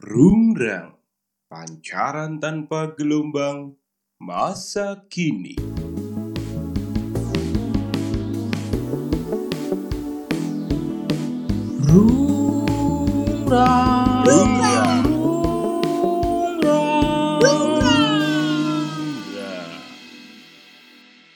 Rungrang, pancaran tanpa gelombang, masa kini. Rungrang